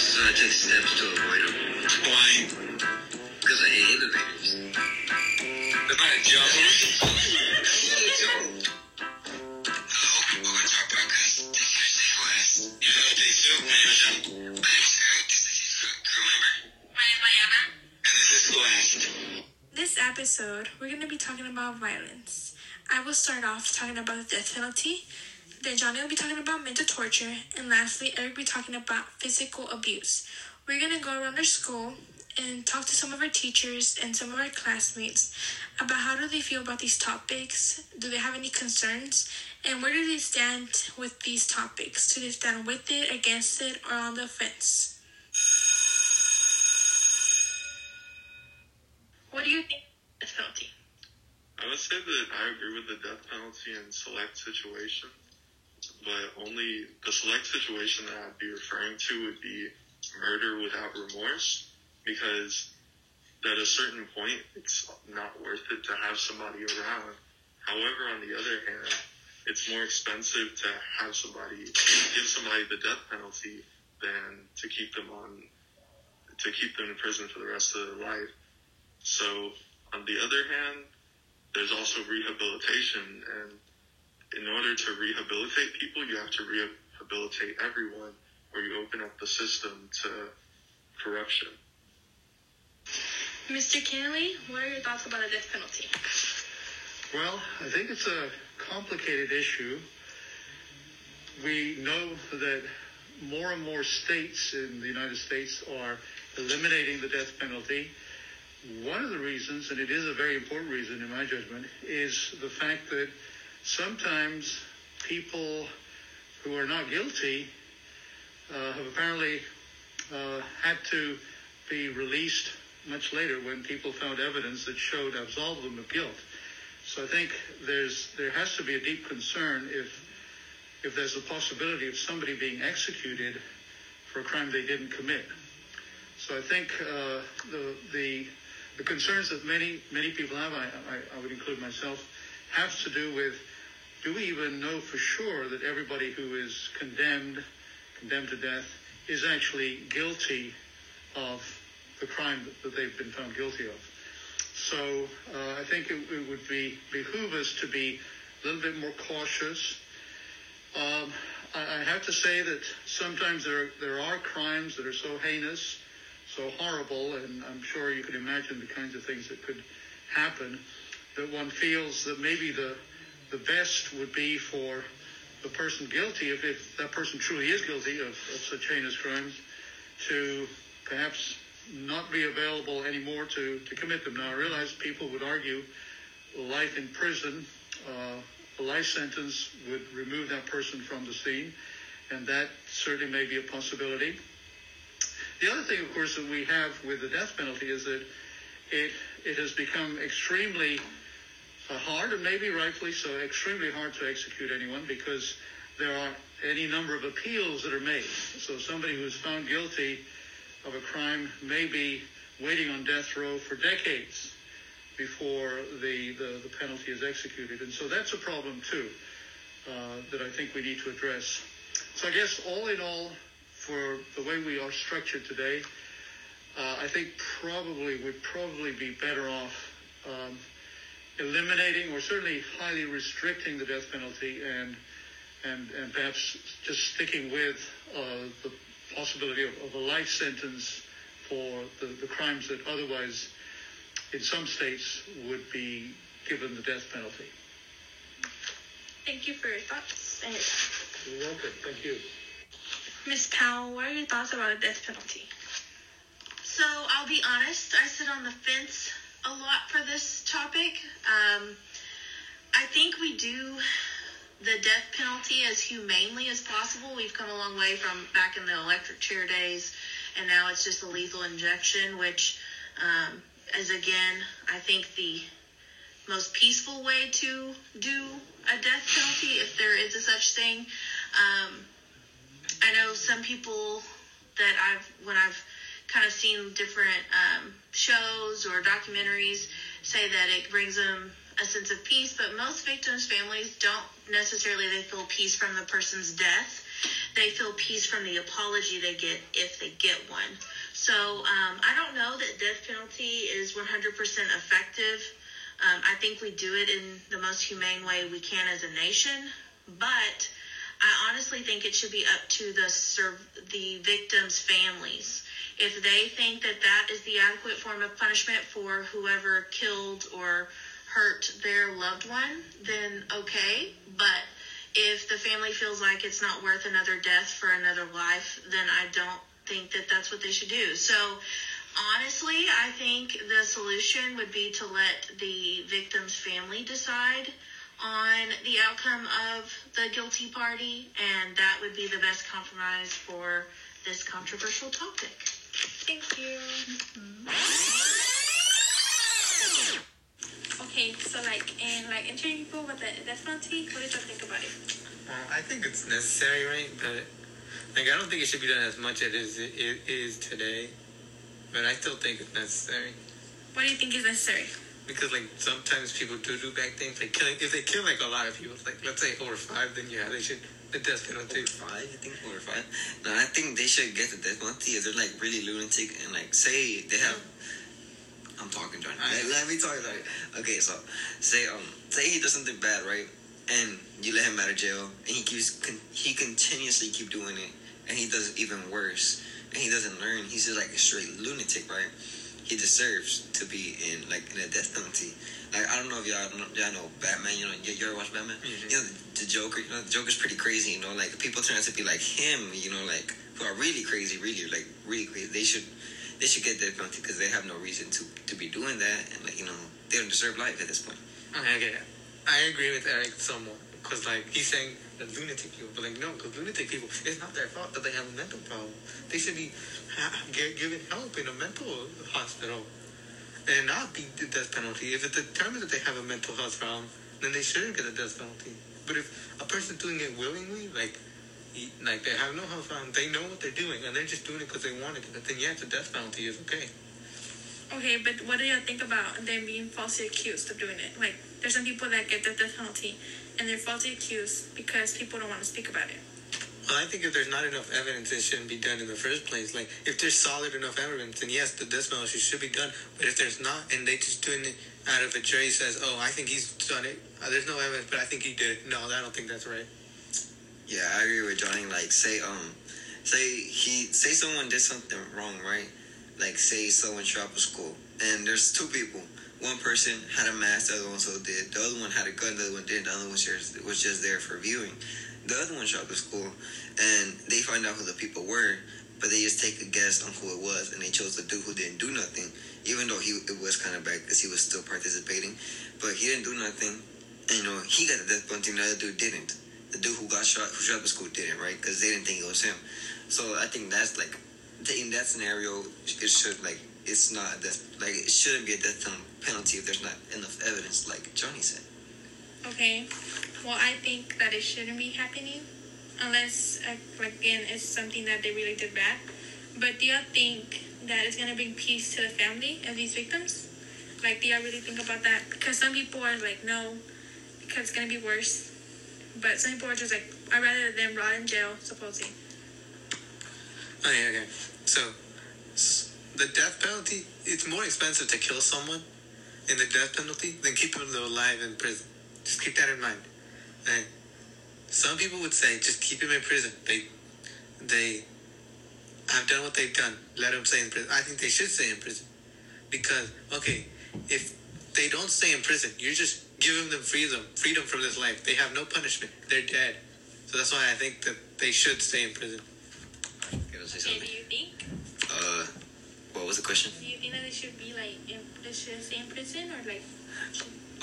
So I take steps to avoid them. Why? Because I hate innovators. Is that a joke? We're going to talk about guys. Take your safe class. You know what they do? Manager. My name's Eric. This is your crew member. And this is Celeste. This episode, we're going to be talking about violence. I will start off talking about the death penalty. Then Johnny will be talking about mental torture. And lastly, Eric will be talking about physical abuse. We're going to go around our school and talk to some of our teachers and some of our classmates about how do they feel about these topics. Do they have any concerns? And where do they stand with these topics? Do they stand with it, against it, or on the fence? What do you think of death penalty? I would say that I agree with the death penalty in select situations, but only the select situation that I'd be referring to would be murder without remorse, because at a certain point, it's not worth it to have somebody around. However, on the other hand, it's more expensive to have somebody give somebody the death penalty than to keep them on to keep them in prison for the rest of their life. So, on the other hand, there's also rehabilitation, and in order to rehabilitate people, you have to rehabilitate everyone, or you open up the system to corruption. Mr. Kennelly, what are your thoughts about the death penalty? Well, I think it's a complicated issue. We know that more and more states in the United States are eliminating the death penalty. One of the reasons, and it is a very important reason in my judgment, is the fact that sometimes people who are not guilty uh, have apparently uh, had to be released much later when people found evidence that showed absolved them of guilt. So I think there's there has to be a deep concern if if there's a possibility of somebody being executed for a crime they didn't commit. So I think uh, the the the concerns that many many people have, I, I, I would include myself, have to do with do we even know for sure that everybody who is condemned condemned to death is actually guilty of the crime that, they've been found guilty of. So uh, I think it, it would be behoove us to be a little bit more cautious. Um, I, I have to say that sometimes there there are crimes that are so heinous, so horrible, and I'm sure you can imagine the kinds of things that could happen. That one feels that maybe the the best would be for the person guilty, if, if that person truly is guilty of, of such heinous crimes, to perhaps not be available anymore to, to commit them. Now, I realize people would argue life in prison, uh, a life sentence would remove that person from the scene, and that certainly may be a possibility. The other thing, of course, that we have with the death penalty is that it, it has become extremely hard, and maybe rightfully so, extremely hard to execute anyone because there are any number of appeals that are made. So somebody who is found guilty of a crime may be waiting on death row for decades before the, the, the penalty is executed. And so that's a problem too uh, that I think we need to address. So I guess all in all, for the way we are structured today, uh, I think probably would probably be better off um, eliminating or certainly highly restricting the death penalty and and and perhaps just sticking with uh, the possibility of, of, a life sentence for the, the crimes that otherwise in some states would be given the death penalty. Thank you for your thoughts. You're welcome. Thank you. Ms. Powell, what are your thoughts about the death penalty? So I'll be honest, I sit on the fence a lot for this topic. Um, I think we do the death penalty as humanely as possible. We've come a long way from back in the electric chair days, and now it's just a lethal injection, which um, is again, I think the most peaceful way to do a death penalty, if there is a such thing. Um, I know some people that I've when I've kind of seen different um, shows or documentaries say that it brings them a sense of peace, but most victims' families don't necessarily they feel peace from the person's death. They feel peace from the apology they get if they get one. So um, I don't know that death penalty is 100% effective. Um, I think we do it in the most humane way we can as a nation, but I honestly think it should be up to the serv- the victims' families. If they think that that is the adequate form of punishment for whoever killed or hurt their loved one, then okay. But if the family feels like it's not worth another death for another life, then I don't think that that's what they should do. So honestly, I think the solution would be to let the victim's family decide on the outcome of the guilty party, and that would be the best compromise for this controversial topic. Thank you. Mm-hmm. Okay, so like in like interviewing people with the death penalty, what did you think about it? Well, I think it's necessary, right? But like, I don't think it should be done as much as it is, it is today. But I still think it's necessary What do you think is necessary? because like sometimes people do do bad things. Like killing, if they kill like a lot of people, like let's say over five, then yeah, they should the death penalty. Five, you think four or five? No, I think they should get the death penalty if they're like really lunatic and like say they have. I'm talking, John. Alright. Let, let me talk. Like, okay, so say um say he does something bad, right? And you let him out of jail, and he keeps con- he continuously keep doing it, and he does even worse, and he doesn't learn. He's just like a straight lunatic, right? He deserves to be in like in a death penalty. Like I don't know if y'all know, y'all know Batman. You know, you, you ever watch Batman? Mhm. You know the, the Joker. You know the Joker's pretty crazy. You know, like people turn out to be like him. You know, like who are really crazy, really like really crazy. They should they should get their penalty because they have no reason to to be doing that, and like you know they don't deserve life at this point. Okay, okay. I agree with Eric somewhat because like he's saying the lunatic people, but like no, because lunatic people, it's not their fault that they have a mental problem. They should be ha- given help in a mental hospital and not be the death penalty. If it's determined that they have a mental health problem, then they shouldn't get a death penalty. But if a person's doing it willingly, like like they have no health problem, they know what they're doing, and they're just doing it because they want it, then yeah, the death penalty is okay. Okay, but what do you think about them being falsely accused of doing it? Like, there's some people that get the death penalty, and they're falsely accused because people don't want to speak about it. I think if there's not enough evidence, it shouldn't be done in the first place. Like, if there's solid enough evidence, then yes, the death penalty should be done. But if there's not, and they just doing it out of a jury says, "Oh, I think he's done it," uh, there's no evidence, but I think he did. No, I don't think that's right. Yeah, I agree with Johnny. Like, say, um, say he, say someone did something wrong, right? Like, say someone shot up a school, and there's two people. One person had a mask, the other one so did. The other one had a gun, the other one didn't. The other one was just, was just there for viewing. The other one shot the school, and they find out who the people were, but they just take a guess on who it was, and they chose the dude who didn't do nothing, even though he it was kind of bad because he was still participating, but he didn't do nothing. And you know, he got the death penalty, and the other dude didn't the dude who got shot, who shot the school, didn't, right? Because they didn't think it was him. So I think that's like, in that scenario, it should like, it's not death, like it shouldn't be a death penalty if there's not enough evidence, like Johnny said. Okay, well, I think that it shouldn't be happening unless, uh, again, it's something that they really did bad. But do y'all think that it's gonna bring peace to the family of these victims? Like, do y'all really think about that? Because some people are like, no, because it's gonna be worse. But some people are just like, I'd rather them rot in jail, supposedly. Okay, okay. So, the death penalty, it's more expensive to kill someone in the death penalty than keep them alive in prison. Just keep that in mind. And some people would say, just keep him in prison. They, they have done what they've done. Let him stay in prison. I think they should stay in prison. Because, okay, if they don't stay in prison, you're just giving them freedom, freedom from this life. They have no punishment. They're dead. So that's why I think that they should stay in prison. You know, say Okay, do you think? Uh, what was the question? Do you think that they should be like, in, they should stay in prison or like?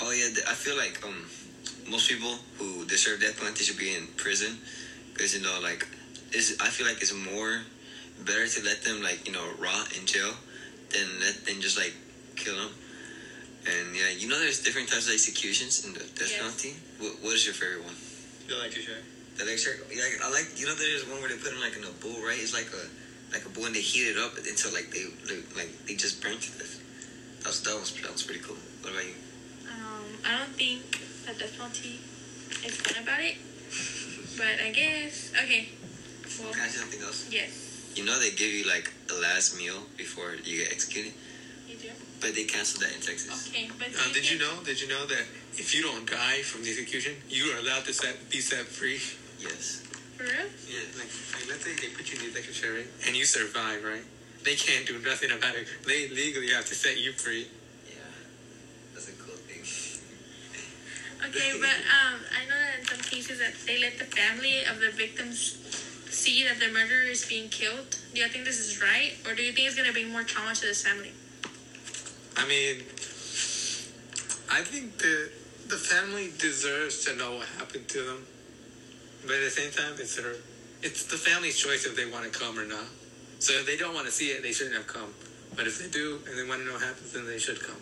Oh yeah, I feel like um, most people who deserve death penalty should be in prison, because you know, like, is I feel like it's more better to let them like you know rot in jail than let them just like kill them. And yeah, you know, there's different types of executions in the death Yes. penalty. What, what is your favorite one? The electric chair. The electric. chair. Yeah, I like. You know, there's one where they put them like in a bowl, right? It's like a like a bowl, and they heat it up until like they like they just burn to death. That was that was that was pretty cool. What about you? I don't think that death penalty is fun about it. But I guess okay. Well, Can I say something else? yes, You know they give you like a last meal before you get executed, you do. but they canceled that in Texas. Okay, but Uh, did you know? Did you know that if you don't die from the execution, you are allowed to set, be set free? Yes. For real? Yeah, like, like let's say they put you in the execution chair, right? And you survive, right? They can't do nothing about it. They legally have to set you free. Yeah. That's a cool thing. Okay, but um, I know that in some cases that they let the family of the victims see that the murderer is being killed. Do you think this is right, or do you think it's gonna bring more trauma to this family? I mean, I think the the family deserves to know what happened to them, but at the same time, it's their it's the family's choice if they want to come or not. So if they don't want to see it, they shouldn't have come. But if they do and they want to know what happens, then they should come.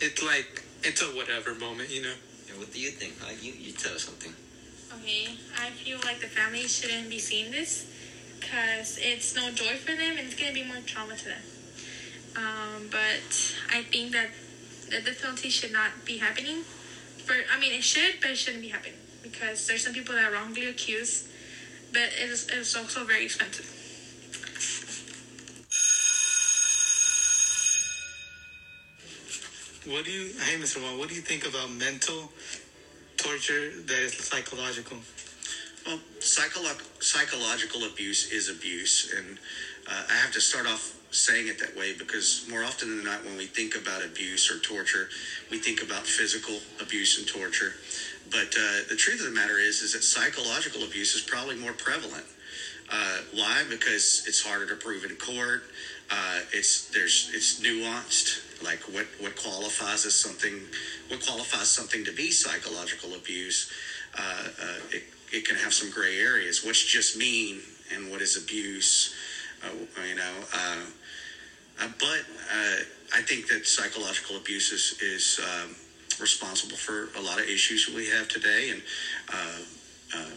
It's like it's a whatever moment, you know. What do you think? Like you, you tell us something. Okay, I feel like the family shouldn't be seeing this because it's no joy for them and it's gonna be more trauma to them. Um, but I think that the death penalty should not be happening. For I mean, it should, but it shouldn't be happening because there's some people that are wrongly accused, but it is it's also very expensive. What do you, hey, Mr. Wall, what do you think about mental torture that is psychological? Well, psycholo- psychological abuse is abuse, and uh, I have to start off saying it that way because more often than not, when we think about abuse or torture, we think about physical abuse and torture. But uh, the truth of the matter is, is that psychological abuse is probably more prevalent. Uh, why? Because it's harder to prove in court. Uh, it's there's it's nuanced. Like what what qualifies as something, what qualifies something to be psychological abuse. Uh, uh, it it can have some gray areas. What's just mean and what is abuse? Uh, you know. Uh, uh, but uh, I think that psychological abuse is, is um, responsible for a lot of issues we have today, and um,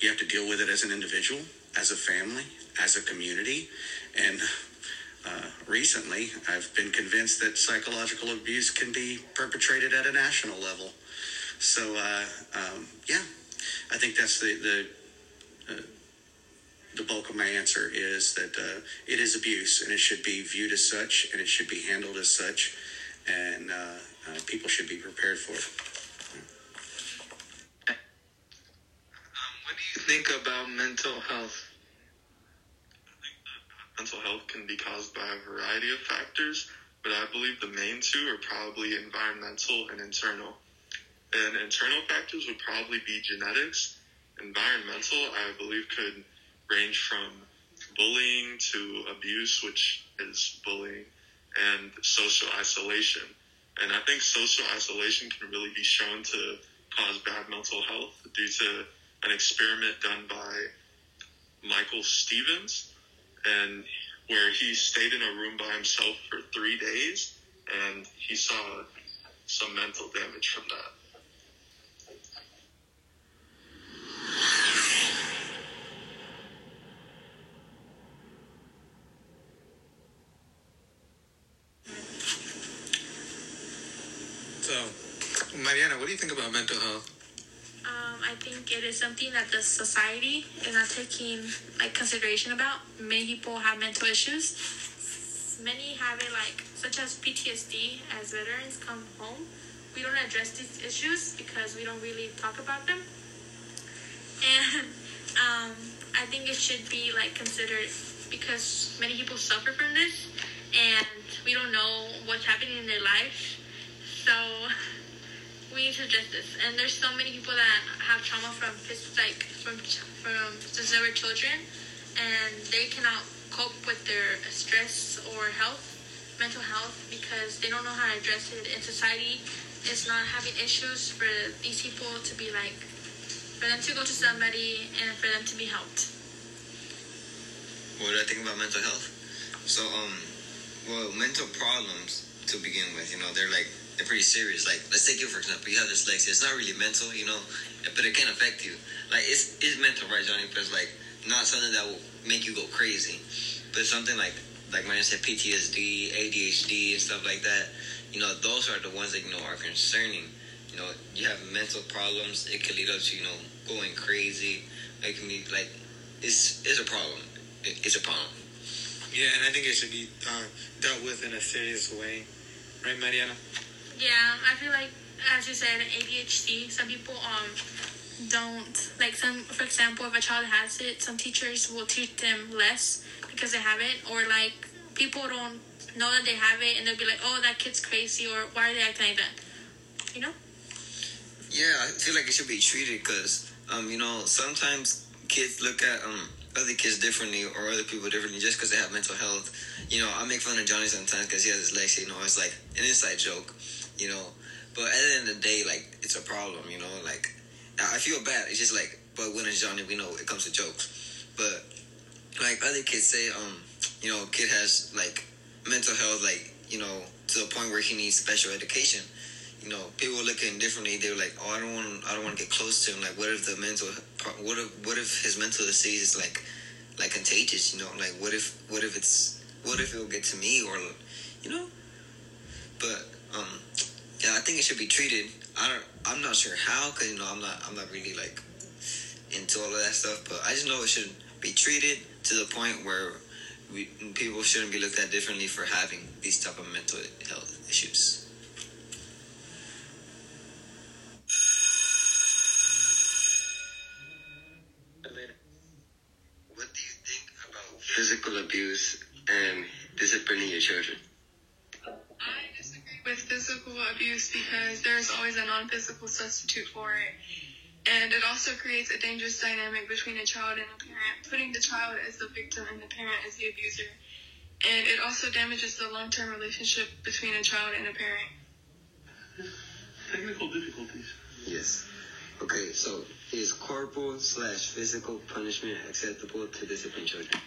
you have to deal with it as an individual, as a family, as a community, and uh, recently I've been convinced that psychological abuse can be perpetrated at a national level. So uh, um, yeah, I think that's the the uh, the bulk of my answer is that uh, it is abuse and it should be viewed as such and it should be handled as such, and uh, people should be prepared for it. Um, what do you think about mental health? Mental health can be caused by a variety of factors, but I believe the main two are probably environmental and internal. And internal factors would probably be genetics. Environmental, I believe, could range from bullying to abuse, which is bullying, and social isolation. And I think social isolation can really be shown to cause bad mental health due to an experiment done by Michael Stevens, and where he stayed in a room by himself for three days, and he saw some mental damage from that. So, Mariana, what do you think about mental health? Think it is something that the society is not taking like consideration about. Many people have mental issues. Many have it like such as PTSD. As veterans come home, we don't address these issues because we don't really talk about them. And um, I think it should be like considered because many people suffer from this, and we don't know what's happening in their life. So need to address this. And there's so many people that have trauma from like from from since children, and they cannot cope with their stress or health, mental health, because they don't know how to address it. And society is not having issues for these people to be like, for them to go to somebody and for them to be helped. What do I think about mental health? So, um, well, mental problems to begin with, you know, they're like they're pretty serious. Like, let's take you for example. You have dyslexia. It's not really mental, you know, but it can affect you. Like, it's it's mental, right, Johnny? But it's like not something that will make you go crazy. But something like like I said PTSD, ADHD, and stuff like that, you know, those are the ones that, you know, are concerning. You know, you have mental problems, it can lead up to, you know, going crazy. It can be like, it's, it's a problem. It, it's a problem. Yeah, and I think it should be uh, dealt with in a serious way. Right, Mariana? Yeah, I feel like, as you said, ADHD, some people um don't, like, some, for example, if a child has it, some teachers will teach them less because they have it, or like, people don't know that they have it and they'll be like, oh, that kid's crazy, or why are they acting like that? You know? Yeah, I feel like it should be treated because, um, you know, sometimes kids look at um other kids differently or other people differently just because they have mental health. You know, I make fun of Johnny sometimes because he has dyslexia. You know, it's like an inside joke. You know, but at the end of the day, like it's a problem. You know, like I feel bad. It's just like, but when it's Johnny, we know it comes to jokes. But like other kids say, um, you know, kid has like mental health, like you know, to the point where he needs special education you know, people looking differently. They were like, "Oh, I don't want, I don't want to get close to him. Like, what if the mental, what if, what if his mental disease is like, like contagious? You know, like what if, what if it's, what if it'll get to me or, you know? But um, yeah, I think it should be treated. I don't, I'm not sure how, cause you know, I'm not, I'm not really like into all of that stuff. But I just know it should be treated to the point where we, people shouldn't be looked at differently for having these type of mental health issues. What do you think about physical abuse and disciplining your children? I disagree with physical abuse because there's always a non physical substitute for it. And it also creates a dangerous dynamic between a child and a parent, putting the child as the victim and the parent as the abuser. And it also damages the long term relationship between a child and a parent. Technical difficulties. Yes. Okay, so is corporal slash physical punishment acceptable to discipline children?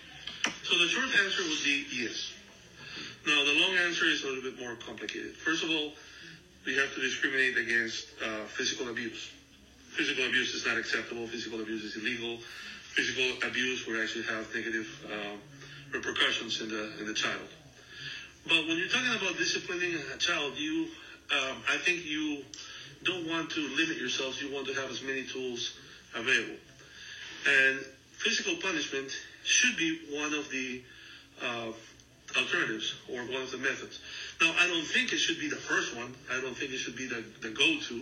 So the short answer would be yes. Now the long answer is a little bit more complicated. First of all, we have to discriminate against uh, physical abuse. Physical abuse is not acceptable. Physical abuse is illegal. Physical abuse will actually have negative uh, repercussions in the in the child. But when you're talking about disciplining a child, you, um, I think you don't want to limit yourselves. You want to have as many tools available. And physical punishment should be one of the uh, alternatives or one of the methods. Now, I don't think it should be the first one. I don't think it should be the, the go-to.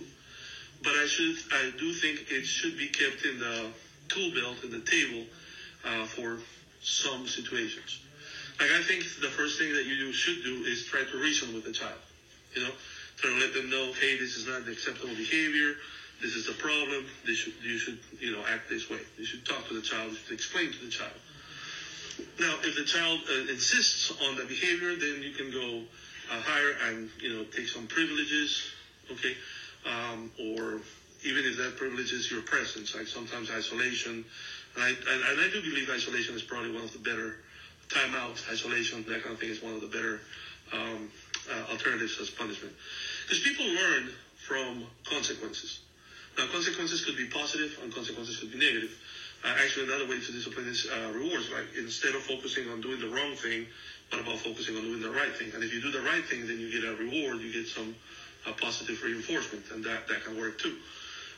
But I should, I do think it should be kept in the tool belt in the table uh, for some situations. Like I think the first thing that you should do is try to reason with the child. You know, try to let them know, hey, this is not acceptable behavior. This is a problem. This should, you should, you know, act this way. You should talk to the child. You should explain to the child. Now, if the child uh, insists on the behavior, then you can go uh, higher and, you know, take some privileges, okay? Um, or even if that privilege is your presence, like sometimes isolation. And I, and, and I do believe isolation is probably one of the better timeout, isolation, that kind of thing is one of the better um, uh, alternatives as punishment. Because people learn from consequences. Now, consequences could be positive and consequences could be negative. Uh, actually, another way to discipline is uh, rewards. Like instead of focusing on doing the wrong thing, but about focusing on doing the right thing. And if you do the right thing, then you get a reward. You get some uh, positive reinforcement, and that that can work too.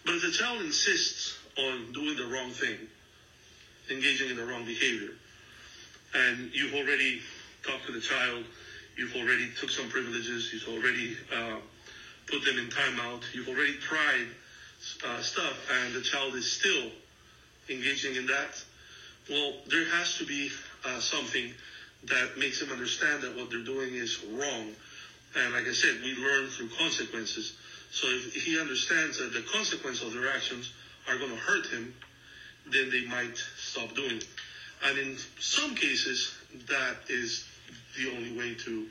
But if the child insists on doing the wrong thing, engaging in the wrong behavior, and you've already talked to the child, you've already took some privileges, you've already uh, put them in timeout, you've already tried uh, stuff, and the child is still engaging in that, well, there has to be uh, something that makes them understand that what they're doing is wrong. And like I said, we learn through consequences. So if he understands that the consequence of their actions are going to hurt him, then they might stop doing it. And in some cases, that is the only way to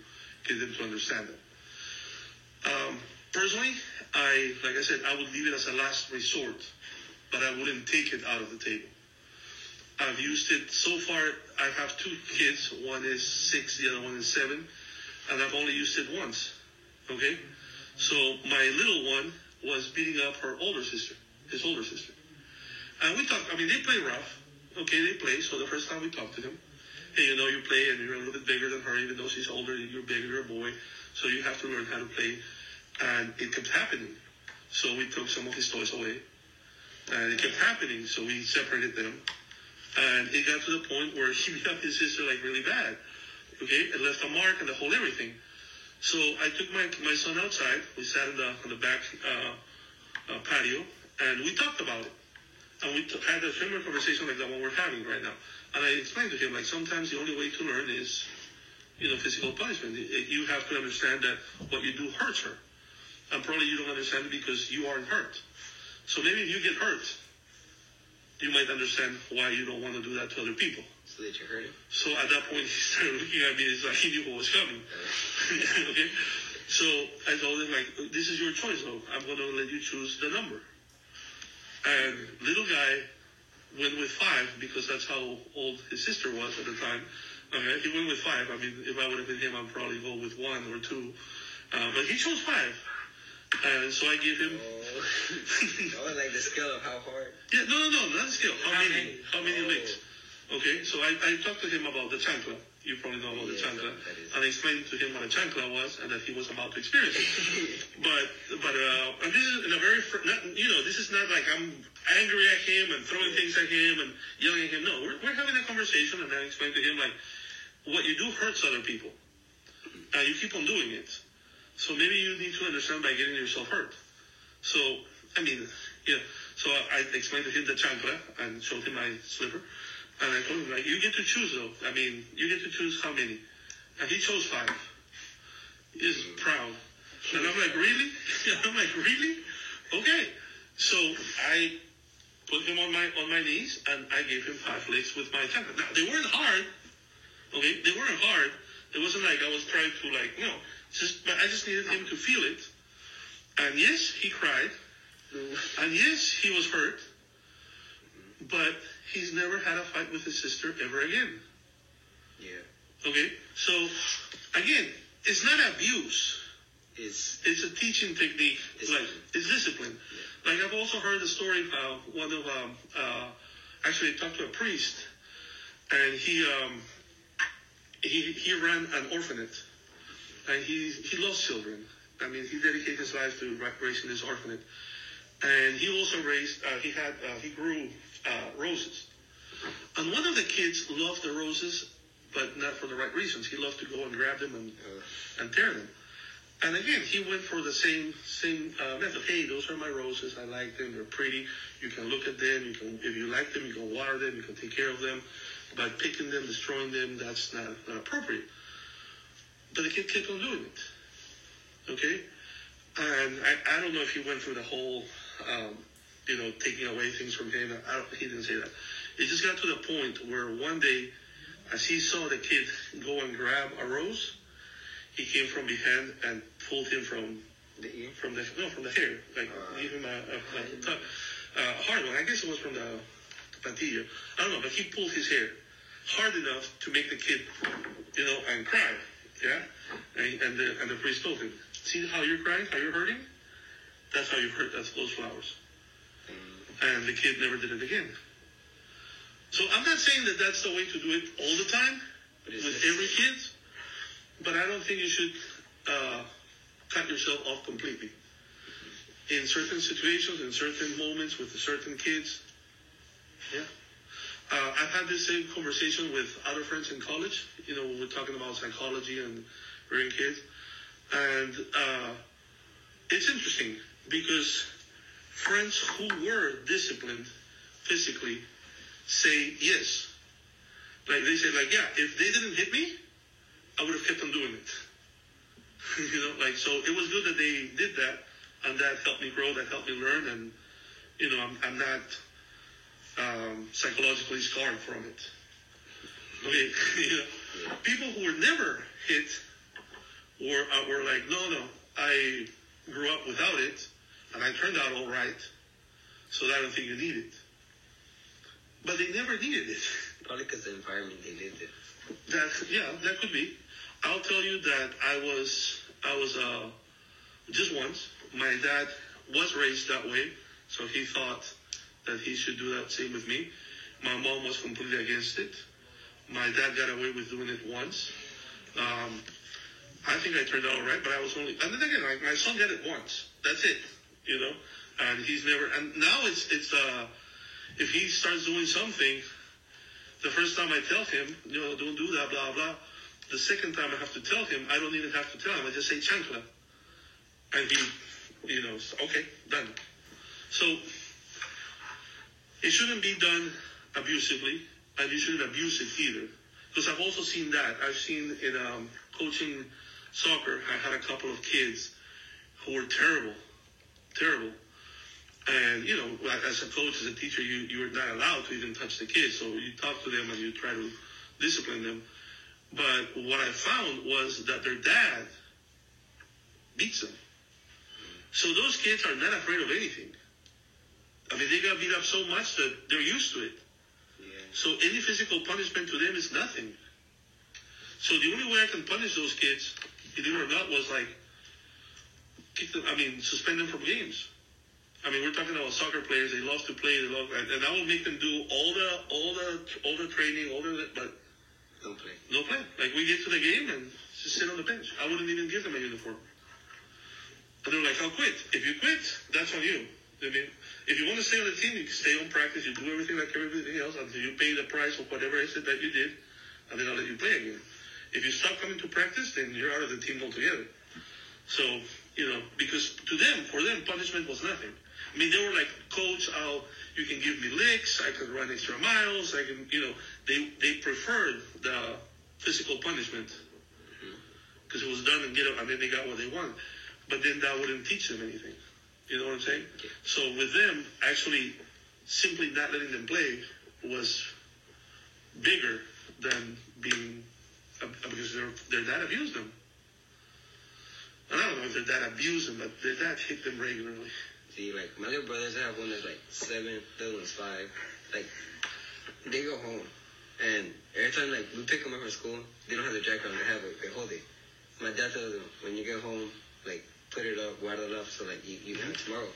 get them to understand it. Um, personally, I, like I said, I would leave it as a last resort, but I wouldn't take it out of the table. I've used it so far. I have two kids. One is six, the other one is seven, and I've only used it once. Okay, so my little one was beating up her older sister, his older sister, and we talked. I mean, they play rough. Okay, they play. So the first time we talked to them, hey, you know, you play and you're a little bit bigger than her, even though she's older, you're bigger, you're a boy. So you have to learn how to play. And it kept happening. So we took some of his toys away. And it kept happening. So we separated them. And it got to the point where he beat up his sister like really bad. Okay? It left a mark and the whole everything. So I took my, my son outside. We sat in the, on the back uh, uh, patio and we talked about it. And we t- had a similar conversation like the one we're having right now. And I explained to him, like, sometimes the only way to learn is, you know, physical punishment. You have to understand that what you do hurts her. And probably you don't understand it because you aren't hurt. So maybe if you get hurt, you might understand why you don't want to do that to other people. So that you heard it? So at that point, he started looking at me. It's like he knew what was coming. okay. So I told him like, this is your choice. Though I'm going to let you choose the number. And little guy went with five because that's how old his sister was at the time. Okay, he went with five. I mean, if I would have been him, I'd probably go with one or two. Uh, but he chose five. And so I gave him. Oh, like the scale of how hard. Yeah, no, no, no, not the scale. How, many? How many licks? Okay, so I, I talked to him about the chancla. You probably know about the Yeah, chancla. And I explained to him what a chancla was and that he was about to experience it. but, but, uh, and this is in a very, fr- not, you know, this is not like I'm angry at him and throwing things at him and yelling at him. No, we're, we're having a conversation and I explained to him, like, what you do hurts other people. And you keep on doing it. So maybe you need to understand by getting yourself hurt. So, I mean, yeah. So I explained to him the chancla and showed him my slipper. And I told him, like, you get to choose though. I mean, you get to choose how many. And he chose five. He's proud. And I'm like, really? I'm like, really? Okay. So I put him on my on my knees and I gave him five licks with my chancla. Now they weren't hard. Okay, they weren't hard. It wasn't like I was trying to like no. Just but I just needed him to feel it. And yes, he cried. And yes, he was hurt. But he's never had a fight with his sister ever again. Yeah. Okay? So again, it's not abuse. It's It's a teaching technique. Discipline. Like it's discipline. Like I've also heard the story of one of um uh actually I talked to a priest and he um he he ran an orphanage and he he lost children. I mean he dedicated his life to ra- raising this orphanage. And he also raised uh, he had uh, he grew uh, roses. And one of the kids loved the roses but not for the right reasons. He loved to go and grab them and and tear them. And again, he went for the same same uh, method. Hey, those are my roses. I like them. They're pretty. You can look at them. You can, if you like them, you can water them. You can take care of them. But picking them, destroying them, that's not, not appropriate. But the kid kept on doing it. Okay, and I, I don't know if he went through the whole, um, you know, taking away things from him. I don't, he didn't say that. It just got to the point where one day, as he saw the kid go and grab a rose, he came from behind and pulled him from the ear. from the no from the hair, like Uh, give him a, a, a, a, a hard one. I guess it was from the plantilla. I don't know, but he pulled his hair hard enough to make the kid, you know, and cry. Yeah, and, and the and the priest told him, "See how you're crying, how you're hurting? That's how you hurt. That's those flowers." And the kid never did it again. So I'm not saying that that's the way to do it all the time with every kid, but I don't think you should uh, cut yourself off completely. In certain situations, in certain moments with certain kids, yeah. Uh, I've had this same conversation with other friends in college. You know, when we're talking about psychology and rearing kids, and uh, it's interesting because friends who were disciplined physically say yes. Like they say, like, yeah, if they didn't hit me, I would have kept on doing it. you know, like so it was good that they did that, and that helped me grow, that helped me learn, and you know, I'm, I'm not um, psychologically scarred from it. Okay, you know, people who were never hit were uh, were like, no, no, I grew up without it, and I turned out all right, so I don't think you need it. But they never needed it. Probably because the environment they lived in. That yeah, that could be. I'll tell you that I was I was uh just once. My dad was raised that way, so he thought that he should do that same with me. My mom was completely against it. My dad got away with doing it once. Um, I think I turned out all right, but I was only. And then again, like my son got it once. That's it, you know. And he's never. And now it's it's uh, if he starts doing something, the first time I tell him, you know, don't do that, blah blah. The second time I have to tell him, I don't even have to tell him. I just say chancla, and he, you know, okay, done. So it shouldn't be done abusively, and you shouldn't abuse it either. Because I've also seen that. I've seen in um, coaching soccer, I had a couple of kids who were terrible, terrible. And you know, like, as a coach, as a teacher, you you're not allowed to even touch the kids. So you talk to them and you try to discipline them. But what I found was that their dad beats them. So those kids are not afraid of anything. I mean, they got beat up so much that they're used to it. So any physical punishment to them is nothing. So the only way I can punish those kids, believe it or not, was like kick them. I mean, suspend them from games. I mean, we're talking about soccer players. They love to play. They love, and, I will make them do all the all the all the training, all the but Don't play. no play. Like we get to the game and just sit on the bench. I wouldn't even give them a uniform. And they're like, I'll quit. If you quit, that's on you. I mean, if you want to stay on the team, you can stay on practice. You do everything like everything else until you pay the price of whatever it is that you did, and then I'll let you play again. If you stop coming to practice, then you're out of the team altogether. So, you know, because to them, for them, punishment was nothing. I mean, they were like, Coach, I'll, you can give me licks, I can run extra miles, I can, you know, they, they preferred the physical punishment mm-hmm. because it was done and get up, and then they got what they wanted. But then that wouldn't teach them anything. You know what I'm saying? So with them, actually, simply not letting them play was bigger than being Uh, uh, because their their dad abused them. And I don't know if their dad abused them, but their dad hit them regularly. See, like my little brothers, have one that's like seven, the other one's five. Like they go home, and every time like we pick them up from school, they don't have their jacket on. They have it. They hold it. My dad tells them when you get home, like put it up, guard it up, so like you you have it tomorrow.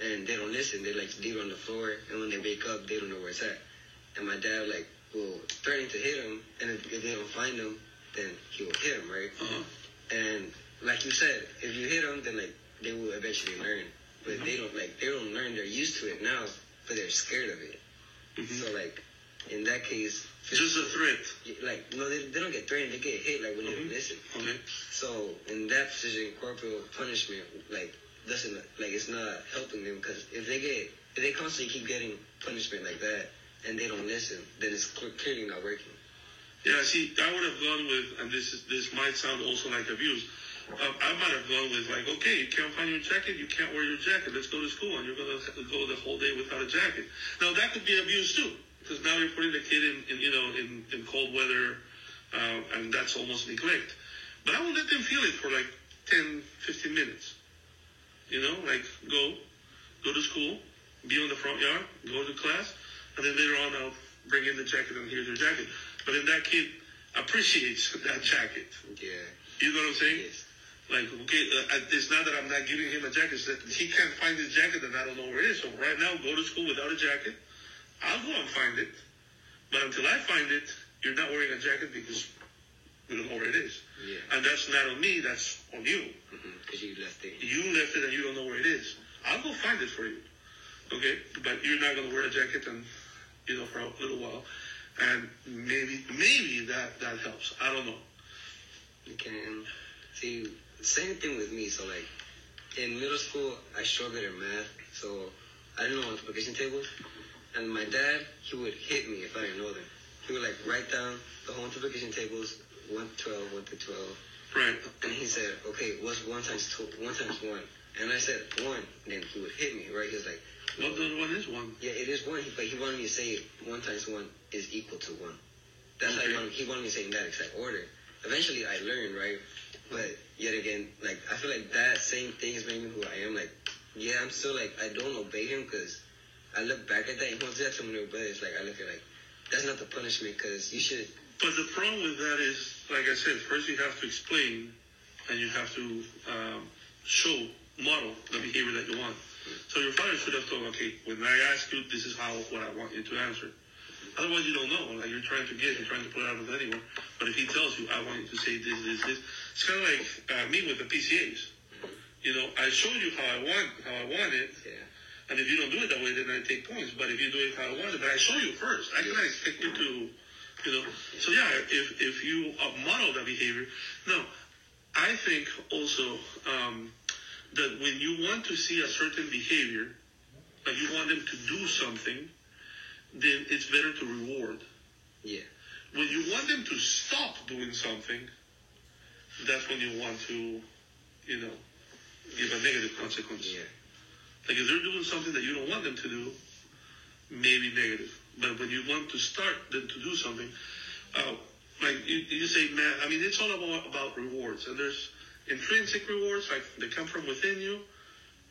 And they don't listen. They like leave it on the floor, and when they wake up, they don't know where it's at. And my dad like will threaten to hit them, and if, if they don't find them, then he will hit them, right? Uh-huh. And like you said, if you hit them, then like they will eventually learn. But they uh-huh. don't like they don't learn. They're used to it now, but they're scared of it. Mm-hmm. So like in that case, Just a threat. like no, they, they don't get threatened. They get hit like when they mm-hmm. listen. Okay. So in that position, corporal punishment like doesn't like it's not helping them because if they get if they constantly keep getting punishment like that and they don't listen, then it's clearly not working. Yeah, see, I would have gone with, and this is this might sound also like abuse. Um, I might have gone with like, okay, you can't find your jacket, you can't wear your jacket. Let's go to school, and you're gonna go the whole day without a jacket. Now that could be abuse too, because now you're putting the kid in, in you know, in, in cold weather, uh, and that's almost neglect. But I will let them feel it for like 10, 15 minutes. You know, like go, go to school, be on the front yard, go to class, and then later on I'll bring in the jacket and here's your jacket. But then that kid appreciates that jacket. Yeah. You know what I'm saying? Like, okay, uh, it's not that I'm not giving him a jacket. It's that he can't find his jacket and I don't know where it is. So right now, go to school without a jacket. I'll go and find it. But until I find it, you're not wearing a jacket because we don't know where it is. Yeah. And that's not on me. That's on you. Because you left it. You left it and you don't know where it is. I'll go find it for you. Okay? But you're not going to wear a jacket and, you know, for a little while. And maybe, maybe that, that helps. I don't know. You can see same thing with me. So like in middle school, I struggled in math, so I didn't know multiplication tables. And my dad, he would hit me if I didn't know them. He would like write down the whole multiplication tables, one to twelve, one to twelve. Right. And he said, "Okay, what's one times two? One times one?" And I said one. Then he would hit me. Right? He was like, Well, then one is one. "Yeah, it is one." But he wanted me to say one times one is equal to one. That's how he wanted, he wanted me to say in that exact order. Eventually, I learned, right? But yet again, like I feel like that same thing is making me who I am. Like, yeah, I'm still like I don't obey him because I look back at that he'll do that to my brothers. Like I look at like that's not the punishment because you should. But the problem with that is, like I said, first you have to explain and you have to um, show, model the behavior that you want. So your father should have told, okay, when I ask you, this is how what I want you to answer. Otherwise, you don't know. Like you're trying to get, you're trying to put it out of anyone. But if he tells you, I want you to say this, this, this, it's kind of like uh, me with the PCAs. You know, I showed you how I want, how I want it. Yeah. And if you don't do it that way, then I take points. But if you do it how I want it, but I show you first. I cannot expect you to, you know. So yeah, if if you model that behavior, no, I think also um, that when you want to see a certain behavior, like you want them to do something, then it's better to reward. Yeah. When you want them to stop doing something, that's when you want to, you know, give a negative consequence. Yeah. Like if they're doing something that you don't want them to do, maybe negative. But when you want to start them to do something, uh, like you, you say, man, I mean, it's all about, about rewards. And there's intrinsic rewards, like they come from within you,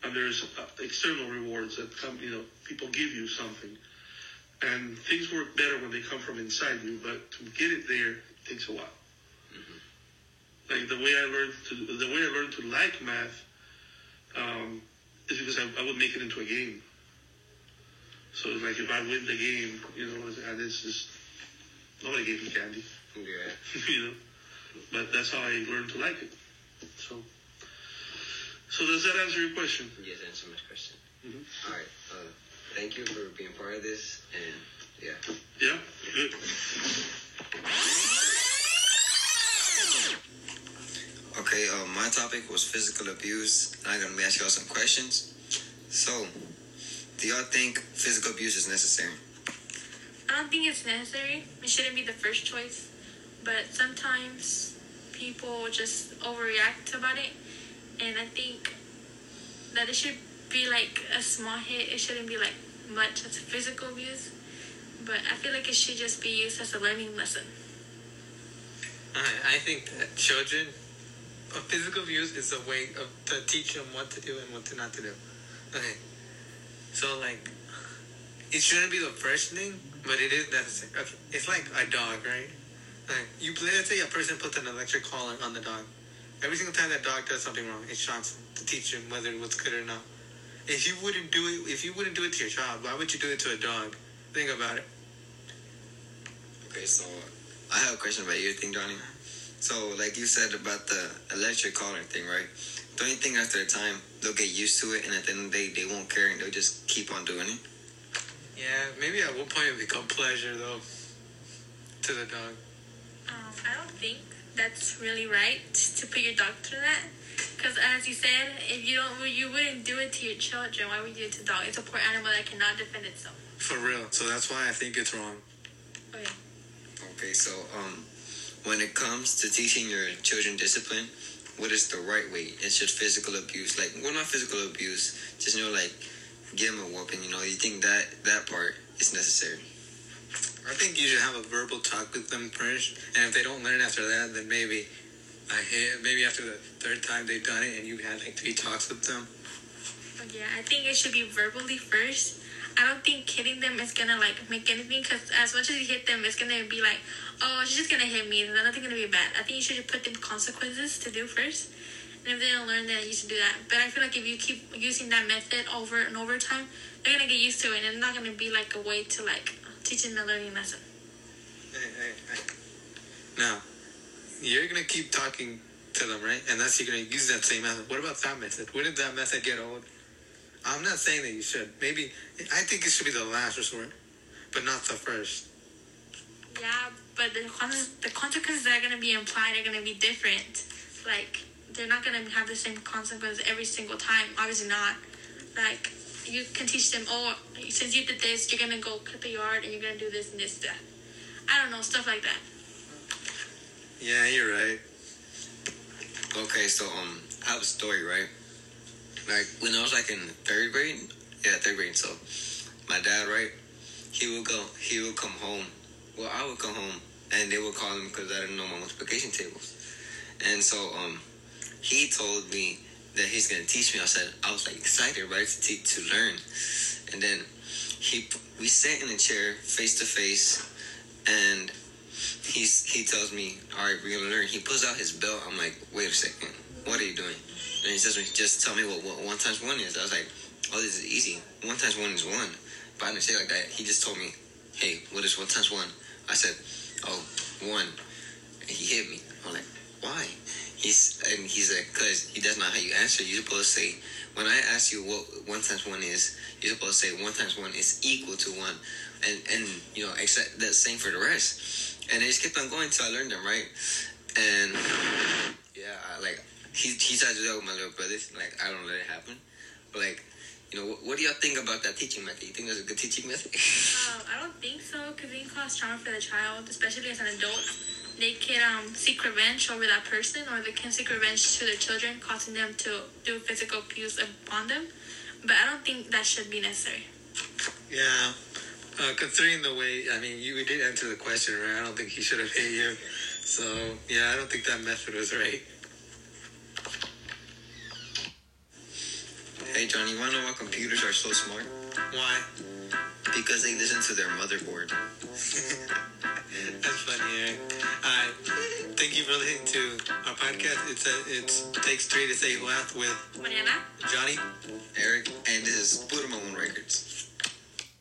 and there's uh, external rewards that come, you know, people give you something. And things work better when they come from inside you, but to get it there it takes a while. Like the way I learned to, the way I learned to like math, um, is because I, I would make it into a game. So it's like if I win the game, you know, and it's just nobody gave me candy, Yeah. you know. But that's how I learned to like it. So, so does that answer your question? Yes, answer my question. Mhm. All right. Uh, thank you for being part of this, and yeah. Yeah, good. Okay, uh, my topic was physical abuse. I'm gonna ask y'all some questions. So, do y'all think physical abuse is necessary? I don't think it's necessary. It shouldn't be the first choice. But sometimes people just overreact about it. And I think that it should be like a small hit. It shouldn't be like much as physical abuse. But I feel like it should just be used as a learning lesson. I, I think that children, uh, physical abuse is a way of to teach them what to do and what to not to do. Okay, so like, it shouldn't be the first thing, but it is necessary. Okay, it's like a dog, right? You let's say a person puts an electric collar on the dog. Every single time that dog does something wrong, it shocks teach him whether it was good or not. If you wouldn't do it, if you wouldn't do it to your child, why would you do it to a dog? Think about it. Okay, so I have a question about your thing, Johnny. So, like you said about the electric collar thing, right? Don't you think after a time they'll get used to it, and at the end of the day they won't care and they'll just keep on doing it? Yeah, maybe at one point it become pleasure though to the dog. Um, I don't think that's really right to put your dog through that. Because as you said, if you don't, you wouldn't do it to your children. Why would you do it to dog? It's a poor animal that cannot defend itself. For real. So that's why I think it's wrong. Okay. Okay, so um, when it comes to teaching your children discipline, what is the right way? It's just physical abuse, like well, not physical abuse, just you know, like give them a whooping. You know, you think that that part is necessary? I think you should have a verbal talk with them first, and if they don't learn after that, then maybe I. Maybe after the third time they've done it, and you've had like three talks with them. Oh, yeah, I think it should be verbally first. I don't think hitting them is gonna like make anything because as much as you hit them, it's gonna be like, oh, she's just gonna hit me. There's nothing gonna be bad. I think you should put them consequences to do first. And if they don't learn that, you should do that. But I feel like if you keep using that method over and over time, they're gonna get used to it, and it's not gonna be like a way to like teaching the learning lesson. Hey, hey, hey. Now, you're gonna keep talking to them, right? And that's you're gonna use that same method. What about that method? Wouldn't that method get old? I'm not saying that you should. Maybe I think it should be the last resort, but not the first. Yeah, but the the consequences that are gonna be implied are gonna be different. Like they're not gonna have the same consequences every single time. Obviously not. Like you can teach them, oh, since you did this, you're gonna go cut the yard and you're gonna do this and this that. I don't know stuff like that. Yeah, you're right. Okay, so um, I have a story, right? Like when I was like in third grade, yeah, third grade. So my dad, right? He would go, he would come home. Well, I would come home, and they would call him because I didn't know my multiplication tables. And so um, he told me that he's gonna teach me. I said I was like excited, right, to teach to learn. And then he, we sat in a chair face to face, and he's he tells me, "All right, we're gonna learn." He pulls out his belt. I'm like, "Wait a second, what are you doing?" And he says, "Just tell me what, what one times one is." I was like, "Oh, this is easy. One times one is one." But I didn't say like that. He just told me, hey, what is one times one? I said, oh, one. And he hit me. I'm like, why? He's and he's like, cause he that's not how you answer. You're supposed to say, when I ask you what one times one is, you're supposed to say one times one is equal to one, and and you know, except the same for the rest. And they just kept on going till I learned them right. And yeah, I, like he he tried to that with my little brothers. Like I don't let it happen, but like. You know, what, what do y'all think about that teaching method? You think that's a good teaching method? Um, I don't think so because it can cause trauma for the child, especially as an adult. They can um, seek revenge over that person, or they can seek revenge to their children, causing them to do physical abuse upon them. But I don't think that should be necessary. Yeah. Uh, considering the way, I mean, you did answer the question, right? I don't think he should have hit you. So, yeah, I don't think that method was right. hey, Johnny, you want to know why computers are so smart? Why? Because they listen to their motherboard. That's funny, Eric. Alright. Thank you for listening to our podcast. It's a, it's takes three to say laugh with Mariana? Johnny. Eric and his Buddha Records.